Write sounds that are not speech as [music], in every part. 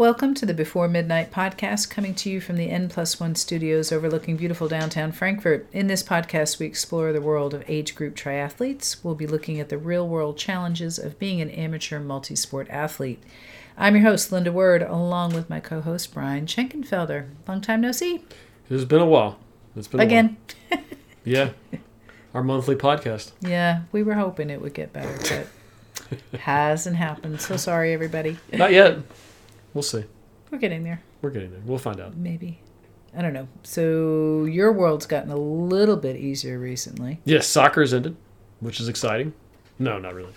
Welcome to the Before Midnight podcast, coming to you from the N Plus One studios overlooking beautiful downtown Frankfort. In this podcast, we explore the world of age group triathletes. We'll be looking at the real world challenges of being an amateur multi sport athlete. I'm your host, Linda Word, along with my co host, Brian Schenkenfelder. Long time no see. It's been a while. It's been a Again. Yeah. Our monthly podcast. Yeah, we were hoping it would get better, but [laughs] hasn't happened. So sorry, everybody. Not yet. We'll see. We're getting there. We're getting there. We'll find out. Maybe. I don't know. So your world's gotten a little bit easier recently. Yes, soccer's ended, which is exciting. No, not really.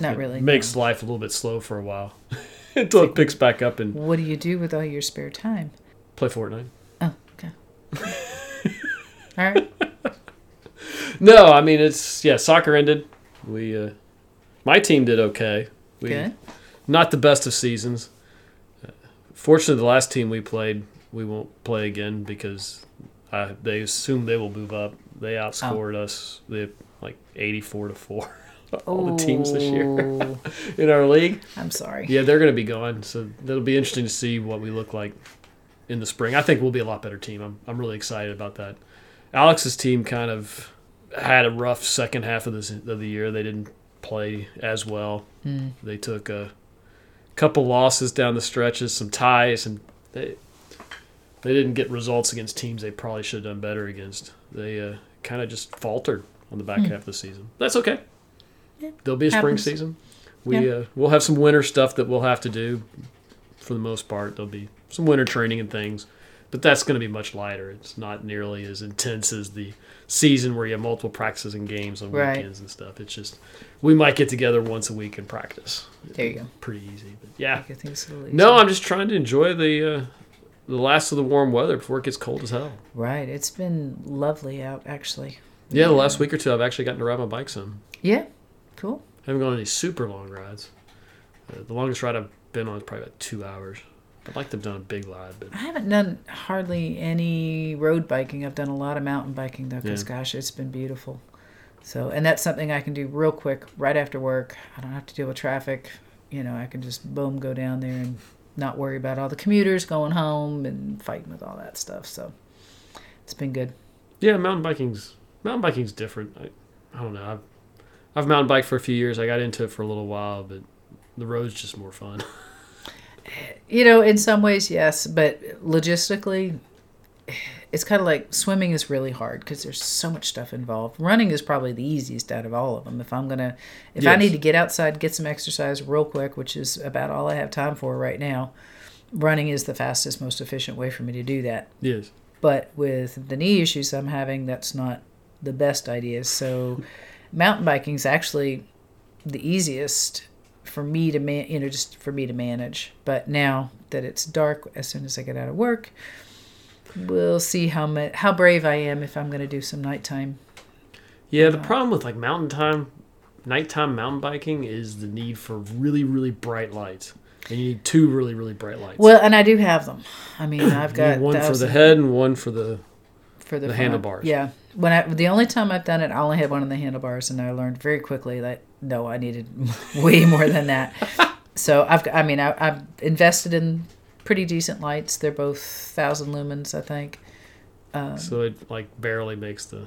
Not It really. Makes life a little bit slow for a while [laughs] until it picks back up and What do you do with all your spare time? play Fortnite. Oh, okay. [laughs] all right. No, I mean it's yeah, soccer ended. We uh my team did okay. We Good. not the best of seasons. Fortunately, the last team we played, we won't play again because uh, they assume they will move up. They outscored us they like eighty-four to four. [laughs] All the teams this year Oh, [laughs] in our league. I'm sorry. Yeah, they're going to be gone, so that'll be interesting to see what we look like in the spring. I think we'll be a lot better team. I'm I'm really excited about that. Alex's team kind of had a rough second half of this of the year. They didn't play as well. Hmm. They took a couple losses down the stretches, some ties, and they they didn't get results against teams they probably should have done better against. They uh, kind of just faltered on the back half of the season. That's okay. Yeah, There'll be a spring happens. season. We uh, we'll have some winter stuff that we'll have to do. For the most part, there'll be some winter training and things, but that's going to be much lighter. It's not nearly as intense as the season where you have multiple practices and games on Right. weekends and stuff. It's just we might get together once a week and practice. There you go. Pretty easy, but yeah. Good things to the least. No, I'm just trying to enjoy the uh, the last of the warm weather before it gets cold as hell. Right. It's been lovely out, actually. Yeah, the last week or two, I've actually gotten to ride my bike some. Yeah. Cool. haven't gone on any super long rides. Uh, the longest ride I've been on is probably about two hours. I'd like to have done a big ride, but I haven't done hardly any road biking. I've done a lot of mountain biking though, because Yeah. gosh, it's been beautiful. So, and that's something I can do real quick, right after work. I don't have to deal with traffic. You know, I can just boom go down there and not worry about all the commuters going home and fighting with all that stuff. So, it's been good. yeah, mountain biking's mountain biking's different. I, I don't know. I've I've mountain biked for a few years. I got into it for a little while, but the road's just more fun. [laughs] You know, in some ways, yes, but logistically, it's kind of like swimming is really hard because there's so much stuff involved. Running is probably the easiest out of all of them. If I'm gonna, if I need to get outside, get some exercise real quick, which is about all I have time for right now, running is the fastest, most efficient way for me to do that. yes. But with the knee issues I'm having, that's not the best idea. So, [laughs] mountain biking is actually the easiest for me to man, you know, just for me to manage. But now that it's dark, as soon as I get out of work, we'll see how ma- how brave I am if I'm going to do some nighttime. Yeah, the uh, problem with like mountain time, nighttime mountain biking is the need for really really bright lights, and you need two really really bright lights. Well, and I do have them. I mean, I've got one for the head and one for the for the, the handlebars. Yeah. When I the only time I've done it, I only had one of the handlebars, and I learned very quickly that no, I needed [laughs] way more than that. [laughs] So I've I mean I, I've invested in pretty decent lights. They're both thousand lumens, I think. Um, so it like barely makes the.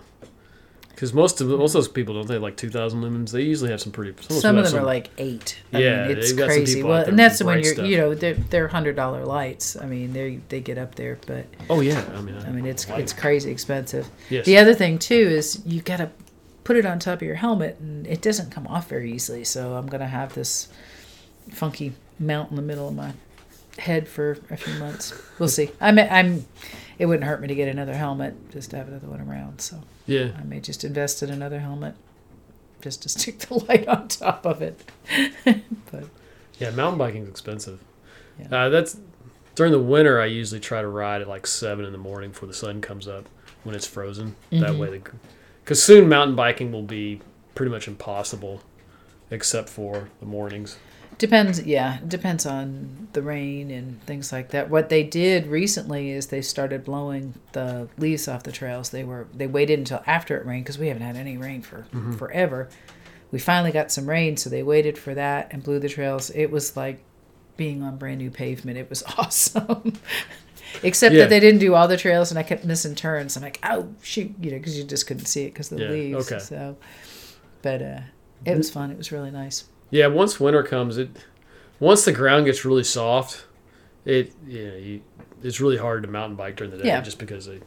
Because most of most of those people don't they have like two thousand lumens. They usually have some pretty. Some, some of them are like eight. I Yeah, mean, it's some crazy. Well, and that's when you're stuff. you know they're they're hundred dollar lights. I mean they they get up there, but Oh yeah, I mean. I mean it's like it's crazy expensive. Yes. The other thing too is you got to put it on top of your helmet, and it doesn't come off very easily. So I'm gonna have this funky mount in the middle of my head for a few months. We'll see. I'm I'm. It wouldn't hurt me to get another helmet just to have another one around. So Yeah. I may just invest in another helmet just to [laughs] stick the light on top of it. [laughs] but Yeah, mountain biking's expensive. Yeah. Uh, that's during the winter. I usually try to ride at like seven in the morning before the sun comes up when it's frozen. That Mhm. way, the because soon mountain biking will be pretty much impossible, except for the mornings. Depends, yeah, depends on the rain and things like that. What they did recently is they started blowing the leaves off the trails. They were they waited until after it rained because we haven't had any rain for forever. We finally got some rain, so they waited for that and blew the trails. It was like being on brand new pavement. It was [laughs] awesome. Except Yeah. that they didn't do all the trails, and I kept missing turns. I'm like, oh shoot, you know, because you just couldn't see it because the Yeah, leaves. okay. So, but uh, it was fun. It was really nice. Yeah, once winter comes, it once the ground gets really soft, it yeah, you, it's really hard to mountain bike during the day Yeah. just because they.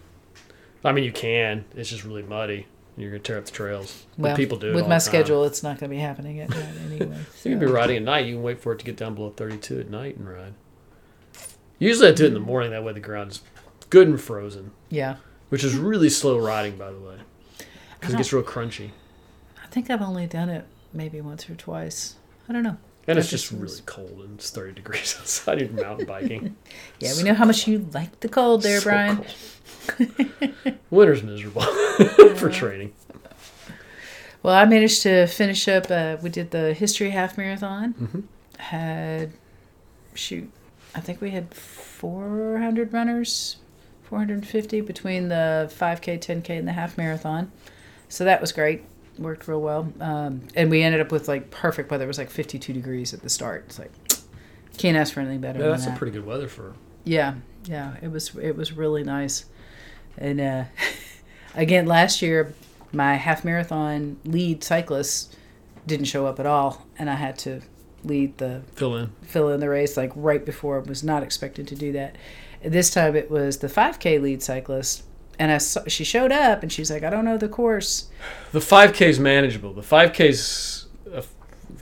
I mean, you can. It's just really muddy. You're gonna tear up the trails. But Well, people do it with my schedule. It's not going to be happening at night anyway. [laughs] You can be riding at night. You can wait for it to get down below 32 at night and ride. Usually, I do it in the morning. That way, the ground is good and frozen, Yeah, which is really slow riding, by the way, because it gets real crunchy. I think I've only done it maybe once or twice. I don't know. And it's just really cold and it's 30 degrees [laughs] outside. You're mountain biking. [laughs] Yeah, we know how much you like the cold there, So Brian. cold. [laughs] Winter's miserable for training. Well, I managed to finish up. Uh, we did the history half marathon. Mhm. Had shoot, I think we had 400 runners, 450 between the 5K, 10K, and the half marathon. So that was great. Worked real well. Um, and we ended up with like perfect weather. It was like 52 degrees at the start. It's like can't ask for anything better Yeah, that's that. a pretty good weather for. Yeah, yeah, it was it was really nice, and uh, [laughs] again last year my half marathon lead cyclist didn't show up at all, and I had to lead the Fill in. fill in the race like right before. I was not expected to do that. This time it was the 5K lead cyclist, and I saw, she showed up and she's like, I don't know the course. The 5K is manageable. The 5K is a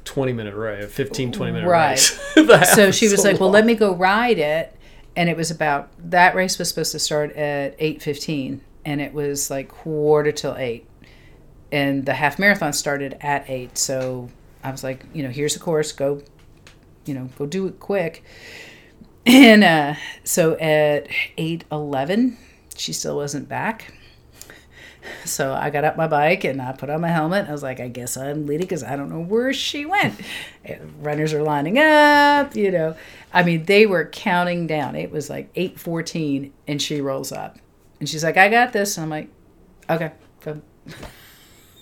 20 minute race, a 15, 20 minute Right. race. The half so she was like, "Well, let me go ride it." And it was about that race was supposed to start at eight fifteen, and it was like quarter till eight, and the half marathon started at eight. So I was like, you know, here's the course, go, you know, go do it quick. And uh, so at eight eleven, she still wasn't back. So I got up my bike and I put on my helmet. I was like, I guess I'm leading because I don't know where she went. Runners are lining up, you know. I mean, they were counting down. It was like 8:14 and she rolls up. And she's like, "I got this." And I'm like, "Okay." Go.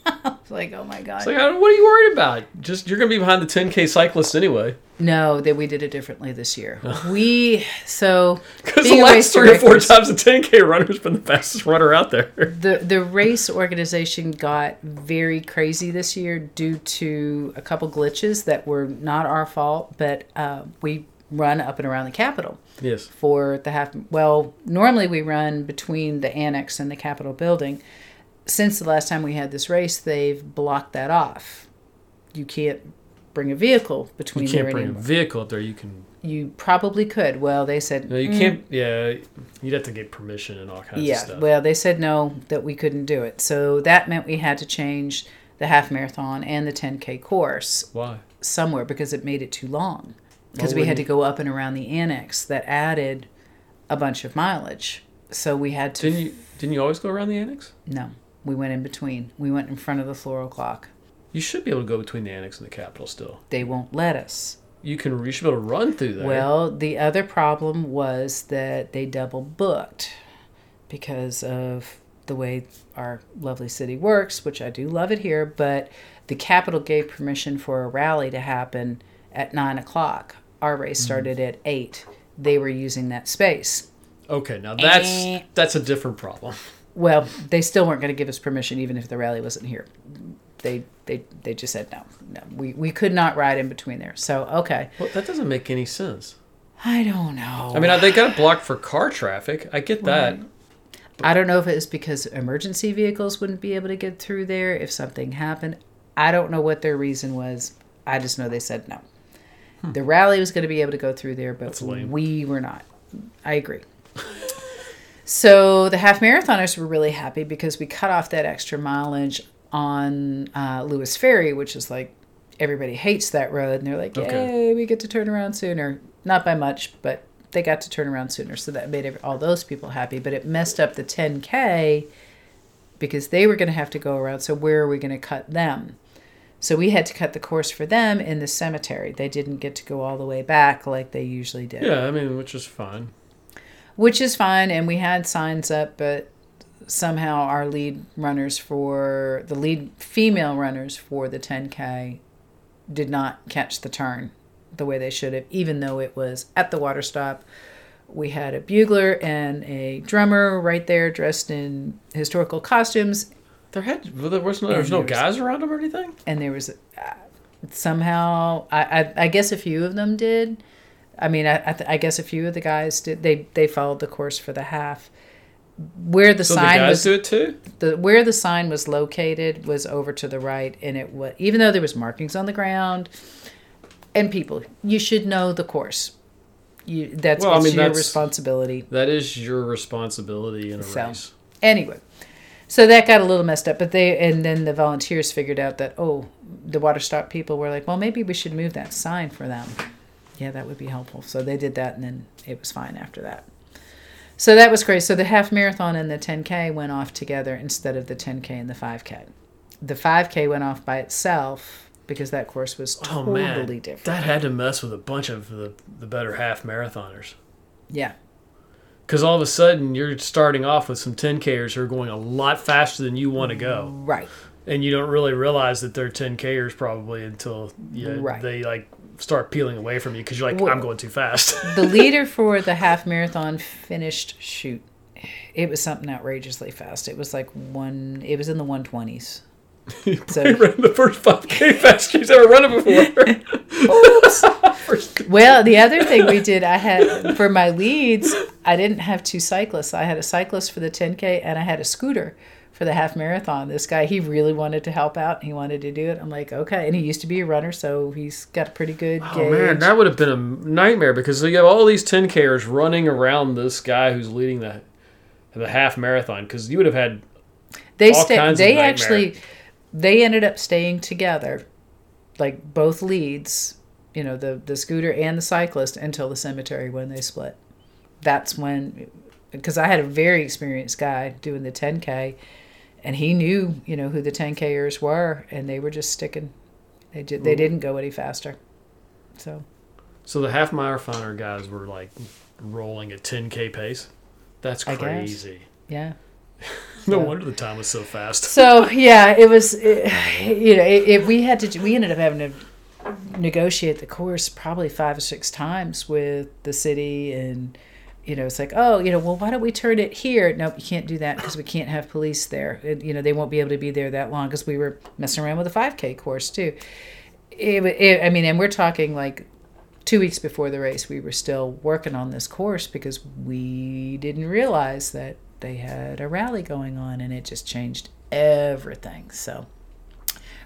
[laughs] I was like, "Oh my god." It's like, what are you worried about? Just you're gonna be behind the 10k cyclists anyway. no, that we did it differently this year. [laughs] we so Because the last three or four times the 10k runner's been the fastest runner out there. [laughs] the the race organization got very crazy this year due to a couple glitches that were not our fault, but uh, we run up and around the Capitol yes. for the half. Well, normally we run between the annex and the Capitol building. Since the last time we had this race, they've blocked that off. You can't bring a vehicle between You can't there bring a vehicle up there. You can. You probably could. Well, they said No, you "Mm, can't. Yeah, you'd have to get permission and all kinds yeah, of stuff. Yeah. Well, they said no, that we couldn't do it. So that meant we had to change the half marathon and the 10K course Why? somewhere because it made it too long. Because we had to go up and around the annex that added a bunch of mileage. So we had to. Didn't you? Didn't you always go around the annex? No, we went in between. We went in front of the floral clock. You should be able to go between the annex and the Capitol still. They won't let us. You can. You should be able to run through there. Well, the other problem was that they double booked because of the way our lovely city works, which I do love it here, but the Capitol gave permission for a rally to happen at nine o'clock. Our race started at eight. They were using that space. okay, now that's Eh. that's a different problem. [laughs] Well, they still weren't going to give us permission, even if the rally wasn't here. They they they just said no, no. We we could not ride in between there. So okay, Well, that doesn't make any sense. I don't know. I mean, they got blocked for car traffic. I get that. Right. I don't know if it was because emergency vehicles wouldn't be able to get through there if something happened. I don't know what their reason was. I just know they said no. The rally was going to be able to go through there, but Hmm. We were not. I agree. So the half marathoners were really happy because we cut off that extra mileage on uh, Lewis Ferry, which is like everybody hates that road, and they're like, "Yay, Okay. we get to turn around sooner." Not by much, but they got to turn around sooner, so that made all those people happy. But it messed up the 10k because they were going to have to go around. So where are we going to cut them? So we had to cut the course for them in the cemetery. They didn't get to go all the way back like they usually did, Yeah, I mean, which is fine. Which is fine. And we had signs up, but somehow our lead runners for the lead female runners for the 10k did not catch the turn the way they should have, even though it was at the water stop. We had a bugler and a drummer right there dressed in historical costumes, There had well, there was no, there was no there was- guys around them or anything. and there was uh, somehow I, I I guess a few of them did. I mean, I I, th- I guess a few of the guys did. They they followed the course for the half. Where the So the sign guys was do it too. the where the sign was located was over to the right, and it was even though there was markings on the ground, and people you should know the course. You that's Well, I mean, your that's- responsibility. That is your responsibility in a So. race. Anyway, so that got a little messed up, but they and then the volunteers figured out that oh, the water stop people were like, well, maybe we should move that sign for them. Yeah, that would be helpful. So they did that, and then it was fine after that. So that was great. So the half marathon and the 10k went off together instead of the 10k and the 5k. The 5k went off by itself because that course was Oh totally man, different. that had to mess with a bunch of the, the better half marathoners. yeah, Because all of a sudden you're starting off with some 10kers who are going a lot faster than you want to go, right. and you don't really realize that they're 10kers probably until you, Right. they like start peeling away from you because you're like, Well- I'm going too fast. [laughs] the leader for the half marathon finished shoot it was something outrageously fast. It was like one it was in the 120s [laughs] he So- ran the first 5k faster he's ever run it before. [laughs] Well the other thing we did i had for my leads i didn't have two cyclists. I had a cyclist for the 10k and i had a scooter for the half marathon. This guy he really wanted to help out. He wanted to do it. I'm like okay. And he used to be a runner so he's got a pretty good Oh gauge. man, that would have been a nightmare because you have all these 10kers running around this guy who's leading the the half marathon because you would have had they stay, they actually they ended up staying together like both leads you know the the scooter and the cyclist until the cemetery when they split. That's when because i had a very experienced guy doing the 10k and he knew you know who the 10kers were and they were just sticking they did. They mm-hmm. didn't go any faster so So the half marathoner guys were like rolling at 10k pace. That's crazy. yeah [laughs] No wonder the time was so fast. So yeah, it was. It, you know, it, it, we had to. We ended up having to negotiate the course probably five or six times with the city, and you know, it's like, oh, you know, well, why don't we turn it here? Nope, you can't do that because we can't have police there. It, you know, they won't be able to be there that long because we were messing around with a five k course too. It, it, I mean, and we're talking like two weeks before the race, we were still working on this course because we didn't realize that they had a rally going on and it just changed everything. So,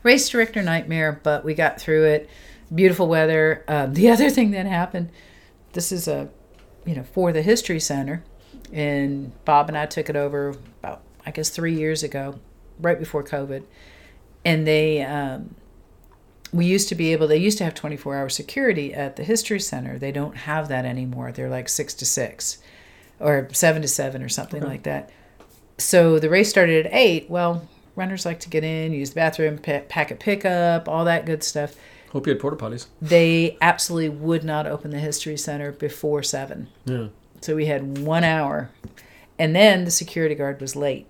race director nightmare, but we got through it. Beautiful weather. Um, the [laughs] other thing that happened, this is a, you know, for the History Center, and Bob and I took it over about, I guess, three years ago, right before COVID, and they. Um, we used to be able they used to have 24 hour security at the history center. They don't have that anymore. They're like 6 to 6 or 7 to 7 or something Okay. like that. So the race started at 8 well runners like to get in use the bathroom pa- packet pickup all that good stuff Hope you had porta potties. they absolutely would not open the history center before 7 Yeah. so we had one hour and then the security guard was late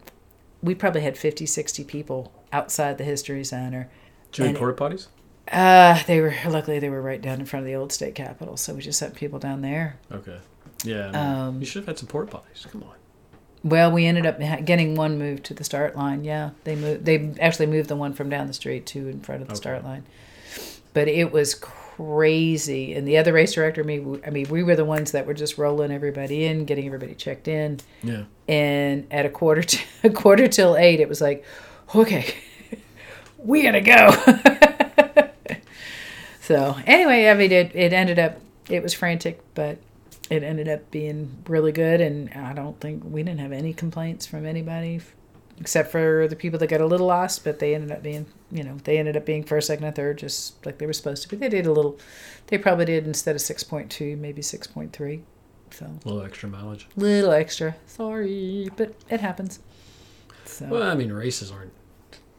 we probably had 50 60 people outside the history center Did you have porta potties? uh, they were luckily they were right down in front of the old state capitol, so we just sent people down there. Okay. Yeah. Um, you should have had some porta potties. Come on. Well, we ended up getting one moved to the start line. Yeah, they moved. They actually moved the one from down the street to in front of the Okay. start line. But it was crazy, and the other race director, me, I mean, we were the ones that were just rolling everybody in, getting everybody checked in, Yeah. and at a quarter to [laughs] a quarter till eight, it was like, okay, [laughs] we gotta go. [laughs] so anyway, I mean, it it ended up it was frantic, but it ended up being really good, and I don't think we didn't have any complaints from anybody, except for the people that got a little lost, but they ended up being you know they ended up being first, second, and third, just like they were supposed to be. They did a little, they probably did instead of six point two, maybe six point three. So A little extra mileage. little extra. Sorry, but it happens. So Well, I mean, races aren't.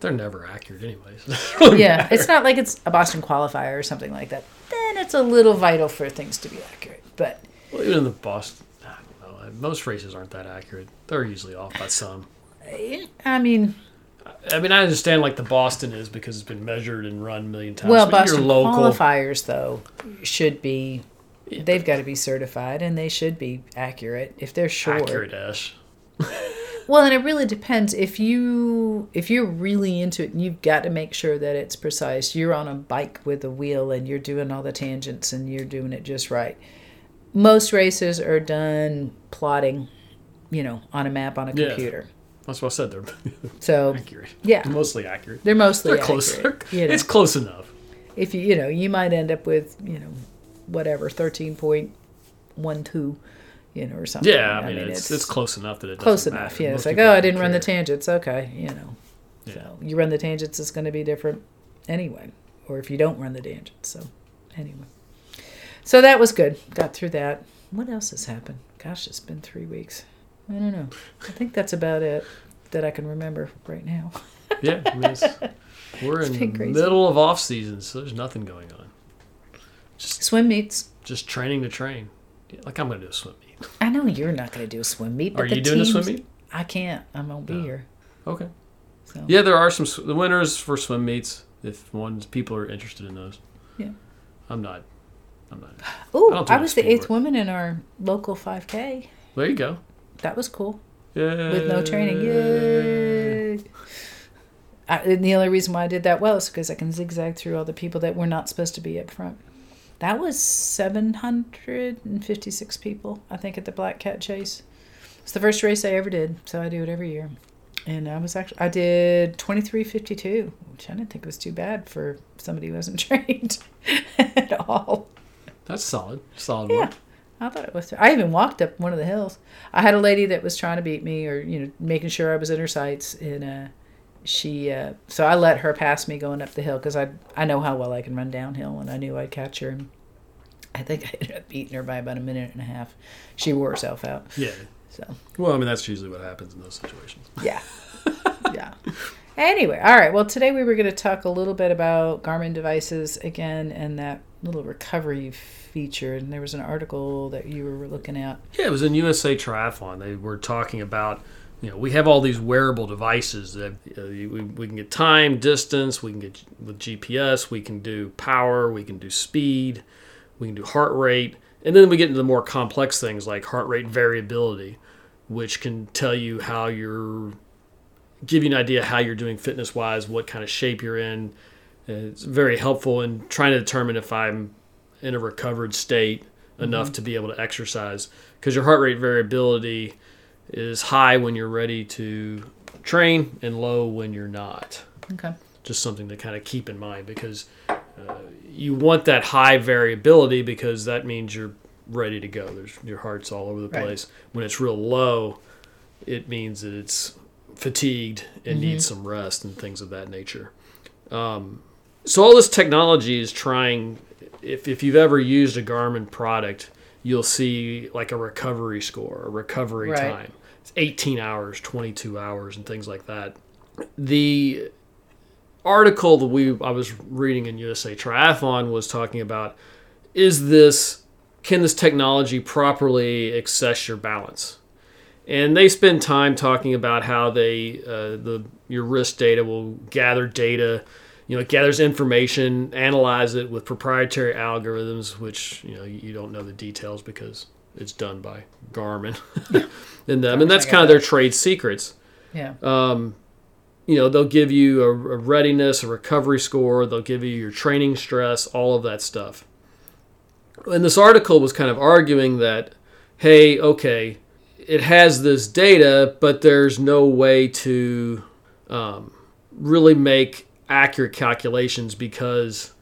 They're never accurate, anyways. It [laughs] yeah, matter. it's not like it's a Boston qualifier or something like that. Then it's a little vital for things to be accurate. But Well, even in the Boston, I don't know. Most races aren't that accurate. They're usually off by some. I mean, I mean, I understand like the Boston is because it's been measured and run a million times. Well, but your Boston local, qualifiers though should be they've got to be certified and they should be accurate if they're short. accurate Ash. [laughs] Well, and it really depends if you if you're really into it, you've got to make sure that it's precise. You're on a bike with a wheel and you're doing all the tangents and you're doing it just right. Most races are done plotting, you know, on a map on a Yeah. That's what I said. They're [laughs] So accurate. yeah, mostly accurate. they're mostly They're close. accurate. You [laughs] know, It's close enough. if you you know you might end up with you know whatever thirteen point one two, you know, or something. Yeah, I mean, it's, it's close enough that it close doesn't enough. matter. Yeah, Most it's like, oh, I didn't run the tangents. Okay, you know. Yeah. So you run the tangents, it's going to be different anyway. Or if you don't run the tangents. So anyway. So that was good. Got through that. What else has happened? Gosh, it's been three weeks. I don't know. I think that's about it that I can remember right now. [laughs] Yeah, I mean, it's, we're in the middle of off season, so there's nothing going on. Just Swim meets. just training to train. Yeah, Like I'm gonna do a swim meet. I know you're not going to do a swim meet. But Are you doing a swim meet? I can't. I won't be No. here. Okay. So. Yeah, there are some the winners for swim meets. If one's people are interested in those. Yeah. I'm not. I'm not. Oh, I I was the eighth woman in our local 5K. There you go. That was cool. Yeah. with no training. Yay! I, and the only reason why I did that well is because I can zigzag through all the people that were not supposed to be up front. That was 756 people, I think, at the Black Cat Chase. It's the first race I ever did, so I do it every year. And I was actually, I did 2352, which I didn't think was too bad for somebody who wasn't [laughs] trained at all. That's solid. Solid Yeah. work. I thought it was. I even walked up one of the hills. I had a lady that was trying to beat me, or you know, making sure I was in her sights, and uh, she. Uh, so I let her pass me going up the hill because I I know how well I can run downhill, and I knew I'd catch her. And I think [laughs] I ended up beating her by about a minute and a half. She wore herself out. Yeah. So Well, I mean, that's usually what happens in those situations. [laughs] yeah, yeah. Anyway, all right. Well, today we were going to talk a little bit about Garmin devices again, and that little recovery feature. And there was an article that you were looking at. Yeah, it was in USA Triathlon. They were talking about, you know, we have all these wearable devices that uh, we, we can get time, distance, we can get with GPS, we can do power, we can do speed, we can do heart rate, and then we get into the more complex things like heart rate variability, which can tell you how you're, give you an idea how you're doing fitness wise, what kind of shape you're in. It's very helpful in trying to determine if I'm in a recovered state enough to be able to exercise because your heart rate variability is high when you're ready to train and low when you're not. Okay. Just something to kind of keep in mind because uh, you want that high variability because that means you're ready to go. There's your heart's all over the Right. place. When it's real low, it means that it's fatigued and needs some rest and things of that nature. Um, so all this technology is trying. If if you've ever used a Garmin product, you'll see like a recovery score, a recovery Right. time. It's 18 hours, 22 hours, and things like that. The article that we I was reading in USA Triathlon was talking about is this can this technology properly assess your balance? And they spend time talking about how they uh, the your wrist data will gather data, you know, it gathers information, analyze it with proprietary algorithms, which you know you don't know the details because it's done by Garmin [laughs] and them, and that's kind of their trade secrets. Yeah. um, you know they'll give you a, a readiness a recovery score they'll give you your training stress all of that stuff. And this article was kind of arguing that hey okay it has this data but there's no way to um, really make accurate calculations because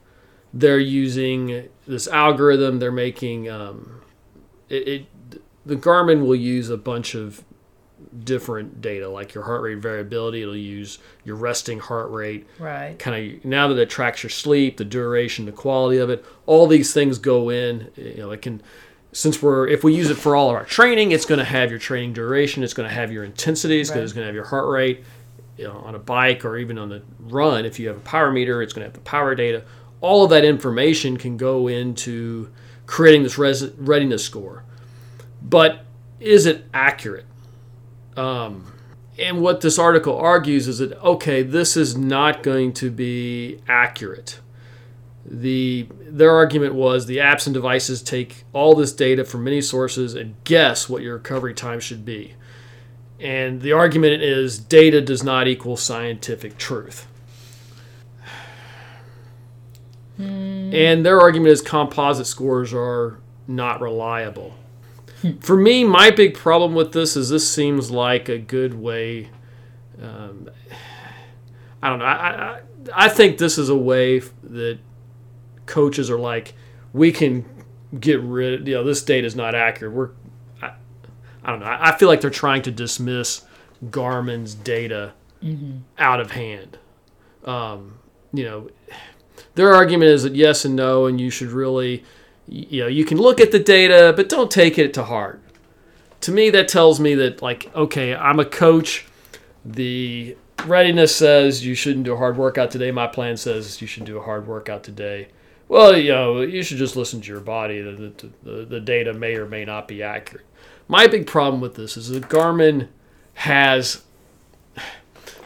they're using this algorithm they're making um, it, it the garmin will use a bunch of different data like your heart rate variability it'll use your resting heart rate Right. kind of now that it tracks your sleep the duration the quality of it all these things go in you know it can since we're if we use it for all of our training it's going to have your training duration it's going to have your intensity it's Right. going to have your heart rate you know, on a bike or even on the run if you have a power meter it's going to have the power data all of that information can go into creating this res- readiness score but is it accurate um, and what this article argues is that okay, this is not going to be accurate. The their argument was the apps and devices take all this data from many sources and guess what your recovery time should be. And the argument is data does not equal scientific truth. And their argument is composite scores are not reliable. For me, my big problem with this is this seems like a good way. Um, I don't know. I, I, I think this is a way that coaches are like, we can get rid. You know, this data is not accurate. We're, I don't know. I, I feel like they're trying to dismiss Garmin's data out of hand. Um, you know, their argument is that yes and no, and you should really, you know, you can look at the data, but don't take it to heart. To me, that tells me that, like, okay, I'm a coach. The readiness says you shouldn't do a hard workout today. My plan says you should do a hard workout today. Well, you know, you should just listen to your body. The, the, the, the data may or may not be accurate. My big problem with this is that Garmin has.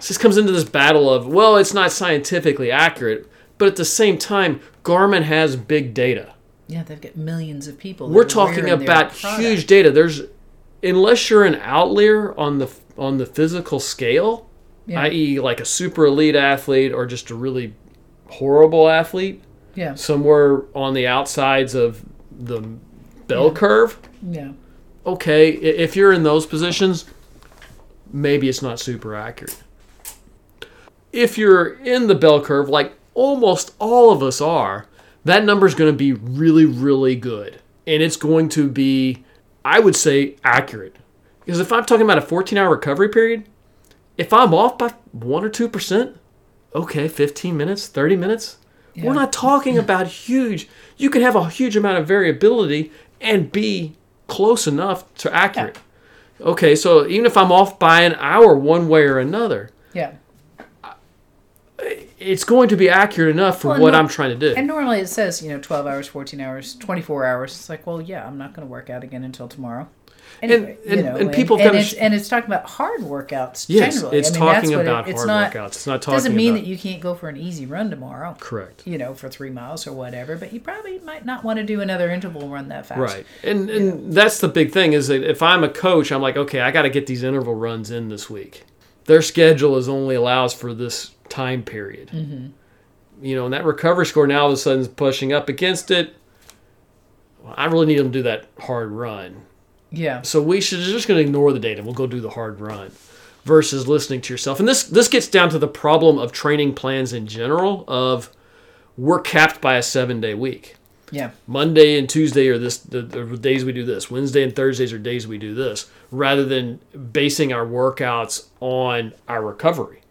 This comes into this battle of, well, it's not scientifically accurate, but at the same time, Garmin has big data. Yeah, they've got millions of people. We're talking about huge data. There's unless you're an outlier on the on the physical scale, Yeah. i.e., like a super elite athlete or just a really horrible athlete, Yeah, somewhere on the outsides of the bell curve. yeah, Okay, if you're in those positions, maybe it's not super accurate. If you're in the bell curve, like almost all of us are, that number is going to be really, really good. And it's going to be, I would say, accurate. Because if I'm talking about a 14 hour recovery period, if I'm off by 1 or 2%, okay, 15 minutes, 30 minutes, Yeah. we're not talking about huge. You can have a huge amount of variability and be close enough to accurate. Okay, so even if I'm off by an hour one way or another, yeah. it's going to be accurate enough for Well, what no- I'm trying to do. And normally it says, you know, 12 hours, 14 hours, 24 hours. It's like, well, yeah, I'm not going to work out again until tomorrow. Anyway, and- you know, and people and, it's, sh- and it's talking about hard workouts yes, generally. it's I mean, talking that's about it, it's hard not, workouts. It's not talking doesn't mean about that you can't go for an easy run tomorrow. correct. You know, for three miles or whatever, but you probably might not want to do another interval run that fast. Right. And and that's the big thing is that if I'm a coach, I'm like, okay, I got to get these interval runs in this week. Their schedule is only allows for this time period. Mm-hmm. You know, and that recovery score now all of a sudden is pushing up against it. Well, I really need them to do that hard run. Yeah. So we should just going to ignore the data. We'll go do the hard run versus listening to yourself. And this this gets down to the problem of training plans in general of we're capped by a 7-day week. Yeah. Monday and Tuesday are this the, the days we do this. Wednesday and Thursdays are days we do this, rather than basing our workouts on our recovery.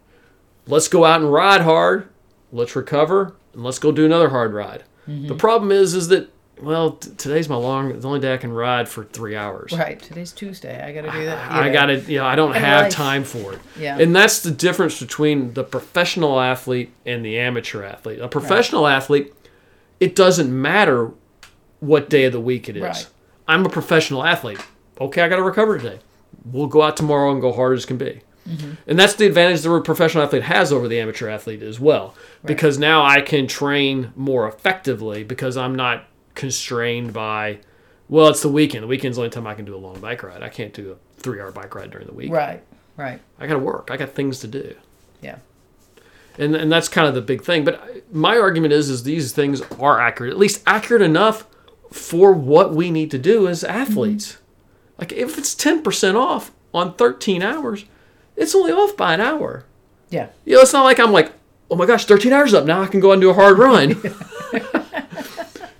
Let's go out and ride hard. Let's recover, and let's go do another hard ride. Mm-hmm. The problem is, is that well, t- today's my long. The only day I can ride for three hours. Right. Today's Tuesday. I got to do that. you I got to, you know, I don't And have life. time for it. Yeah. And that's the difference between the professional athlete and the amateur athlete. A professional athlete, it doesn't matter what day of the week it is. Right. I'm a professional athlete. Okay, I got to recover today. We'll go out tomorrow and go hard as can be. Mm-hmm. And that's the advantage the professional athlete has over the amateur athlete as well. Because now I can train more effectively because I'm not constrained by, well, it's the weekend. The weekend's the only time I can do a long bike ride. I can't do a three hour bike ride during the week. Right. Right. I got to work. I got things to do. Yeah. And, and that's kind of the big thing. But my argument is, is these things are accurate, at least accurate enough for what we need to do as mm-hmm. athletes. Like if it's 10% off on 13 hours, it's only off by an hour. Yeah. You know, it's not like I'm like, oh my gosh, 13 hours up. Now I can go and do a hard run. [laughs] [laughs]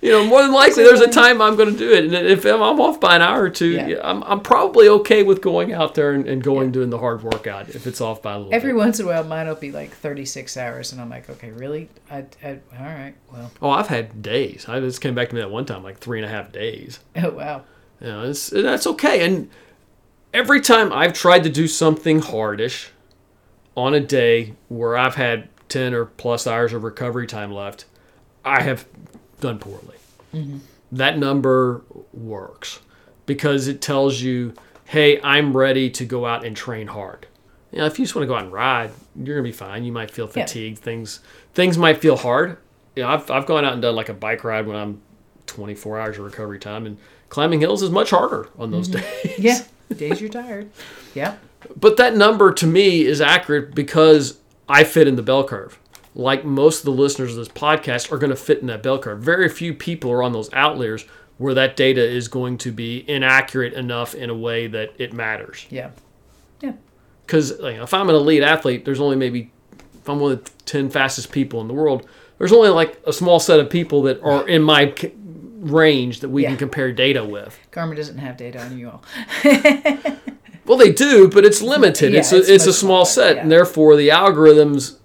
you know, more than likely there's a time I'm going to do it. And if I'm off by an hour or two, Yeah. yeah, I'm, I'm probably okay with going out there and, and going doing the hard workout if it's off by a little Every bit. once in a while, mine will be like 36 hours, and I'm like, okay, really? I, I, all right, well, Oh, I've had days. I just came back to me that one time, like three and a half days. [laughs] oh, wow. You know, it's, that's okay. And every time I've tried to do something hardish on a day where I've had 10 or plus hours of recovery time left, I have done poorly. That number works because it tells you, hey, I'm ready to go out and train hard. You know, if you just want to go out and ride, you're gonna be fine. You might feel fatigued. Things things might feel hard. You know, I've I've gone out and done like a bike ride when I'm 24 hours of recovery time, and climbing hills is much harder on those mm-hmm. days. [laughs] Yeah. Days you're tired. Yeah. But that number to me is accurate because I fit in the bell curve. Like most of the listeners of this podcast are going to fit in that bell curve. Very few people are on those outliers where that data is going to be inaccurate enough in a way that it matters. Yeah. Yeah. Because you know, if I'm an elite athlete, there's only maybe, if I'm one of the 10 fastest people in the world, there's only like a small set of people that are in my range that we Yeah. can compare data with. Garmin doesn't have data on you all. [laughs] Well, they do, but it's limited. Yeah, it's a, it's it's, a small smaller, set, yeah. and therefore the algorithms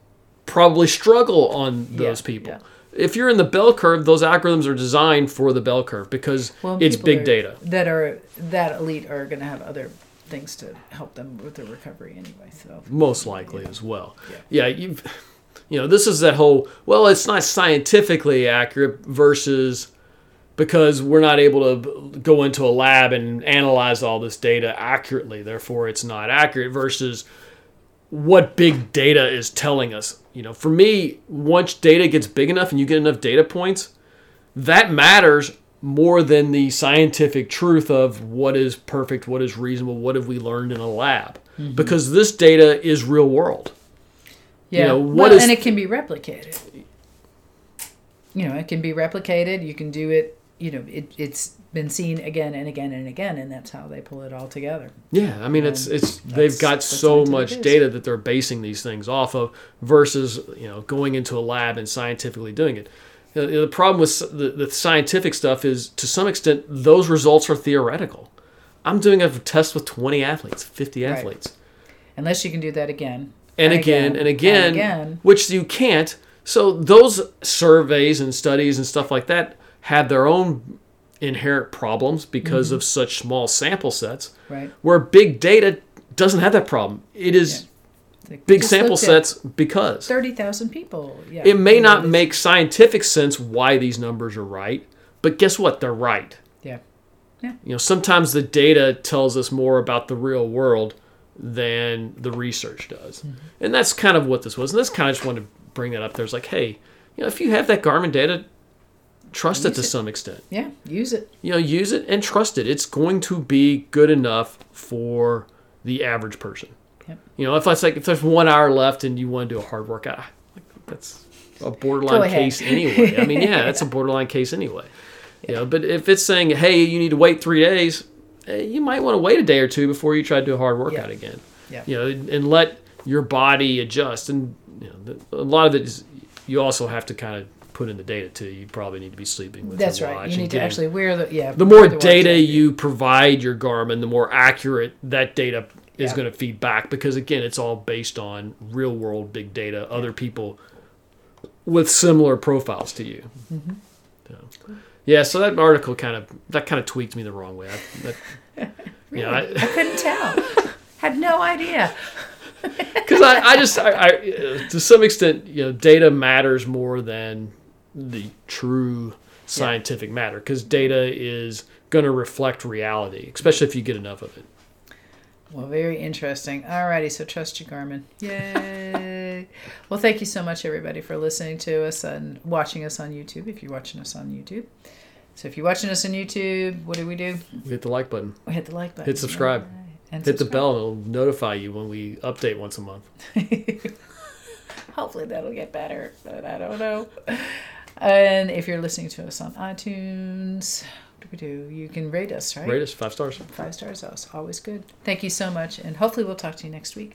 probably struggle on those Yeah, people. yeah. If you're in the bell curve, those algorithms are designed for the bell curve because Well, it's big are- data. that are that elite are going to have other things to help them with their recovery anyway. So most likely as well. Yeah. Yeah, you you know, this is that whole well, it's not scientifically accurate versus because we're not able to go into a lab and analyze all this data accurately, therefore it's not accurate versus what big data is telling us. You know, for me, once data gets big enough and you get enough data points, that matters more than the scientific truth of what is perfect, what is reasonable, what have we learned in a lab. Mm-hmm. Because this data is real world. yeah, know, well, what is- and it can be replicated. You know, it can be replicated. You can do it. You know, it, it's been seen again and again and again, and that's how they pull it all together. Yeah, I mean it's it's they've got so much data that they're basing these things off of versus you know going into a lab and scientifically doing it. The, the problem with the, the scientific stuff is to some extent those results are theoretical. I'm doing a test with 20 athletes, 50 Right. athletes, Unless you can do that again and, again, and again, again. which you can't. So those surveys and studies and stuff like that have their own inherent problems because Mm-hmm. of such small sample sets Right. where big data doesn't have that problem. It is Like, big sample sets because Thirty thousand people. Yeah. it may not make scientific sense why these numbers are right, but guess what? They're right. Yeah. You know, sometimes the data tells us more about the real world than the research does. Mm-hmm. And that's kind of what this was. And this kind of just wanted to bring that up. There's like, hey, you know, if you have that Garmin data, trust it to it. some extent. Yeah. Use it. You know, use it and trust it. It's going to be good enough for the average person. Yep. You know, if it's like if there's one hour left and you want to do a hard workout, that's a borderline case anyway. I mean, yeah, that's a [laughs] borderline case anyway. You know, but if it's saying, hey, you need to wait three days, eh, you might want to wait a day or two before you try to do a hard workout Yeah. again. Yeah. You know, and and let your body adjust. And you know, a lot of it is you also have to kind of put in the data too. You probably need to be sleeping with That's right. You need to actually wear the yeah. the more watch data you provide your Garmin, the more accurate that data is Yeah. going to feed back because again, it's all based on real world big data, other people with similar profiles to you. Mm-hmm. So, yeah, so that article kind of that kind of tweaked me the wrong way. I, that, [laughs] you know, I couldn't tell. Had no idea. [laughs] because I, I just I, I uh, to some extent you know data matters more than the true scientific matter because data is going to reflect reality, especially if you get enough of it. Well, very interesting. Alrighty, so trust your Garmin. Yay! well, thank you so much, everybody, for listening to us and watching us on YouTube. If you're watching us on YouTube, so if you're watching us on YouTube, what do we do? We hit the like button. We hit the like button. Hit subscribe. Right. And Hit the bell and it'll notify you when we update once a month. [laughs] Hopefully that'll get better, but I don't know. And if you're listening to us on iTunes, what do we do? You can rate us, right? Rate us five stars. Five stars, us always good. Thank you so much, and hopefully we'll talk to you next week.